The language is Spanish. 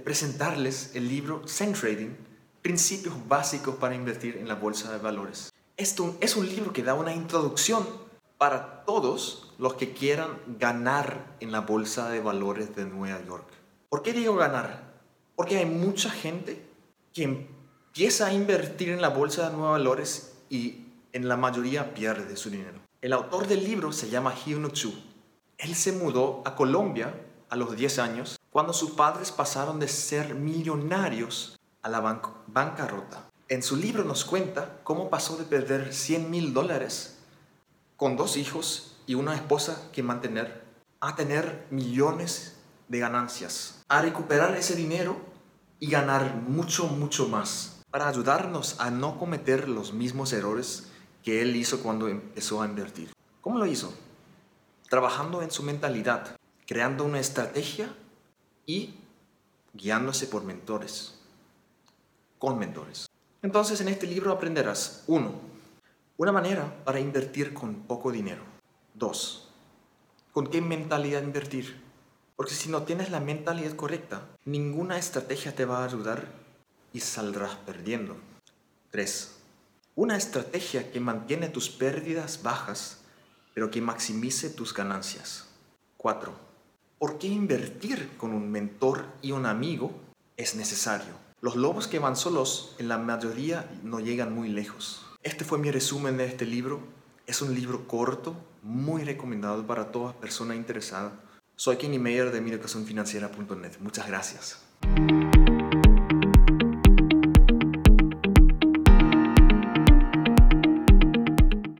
presentarles el libro Zen Trading, Principios básicos para invertir en la bolsa de valores. Esto es un libro que da una introducción para todos los que quieran ganar en la bolsa de valores de Nueva York. ¿Por qué digo ganar? Porque hay mucha gente que empieza a invertir en la bolsa de Nueva Valores y en la mayoría pierde su dinero. El autor del libro se llama Hyun Chu. Él se mudó a Colombia a los 10 años cuando sus padres pasaron de ser millonarios a la bancarrota. En su libro nos cuenta cómo pasó de perder 100 mil dólares con dos hijos y una esposa que mantener a tener millones de ganancias, a recuperar ese dinero y ganar mucho, mucho más, para ayudarnos a no cometer los mismos errores que él hizo cuando empezó a invertir. ¿Cómo lo hizo? Trabajando en su mentalidad, creando una estrategia y guiándose por mentores, con mentores. Entonces en este libro aprenderás, uno, una manera para invertir con poco dinero. Dos, con qué mentalidad invertir. Porque si no tienes la mentalidad correcta, ninguna estrategia te va a ayudar y saldrás perdiendo. Tres, una estrategia que mantiene tus pérdidas bajas, pero que maximice tus ganancias. Cuatro, ¿por qué invertir con un mentor y un amigo es necesario? Los lobos que van solos en la mayoría no llegan muy lejos. Este fue mi resumen de este libro. Es un libro corto, muy recomendado para toda persona interesada. Soy Kenny Mayer de mineducacionfinanciera.net. Muchas gracias.